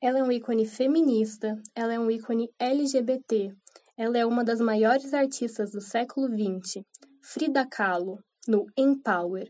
Ela é um ícone feminista, ela é um ícone LGBT, ela é uma das maiores artistas do século XX. Frida Kahlo, no Empower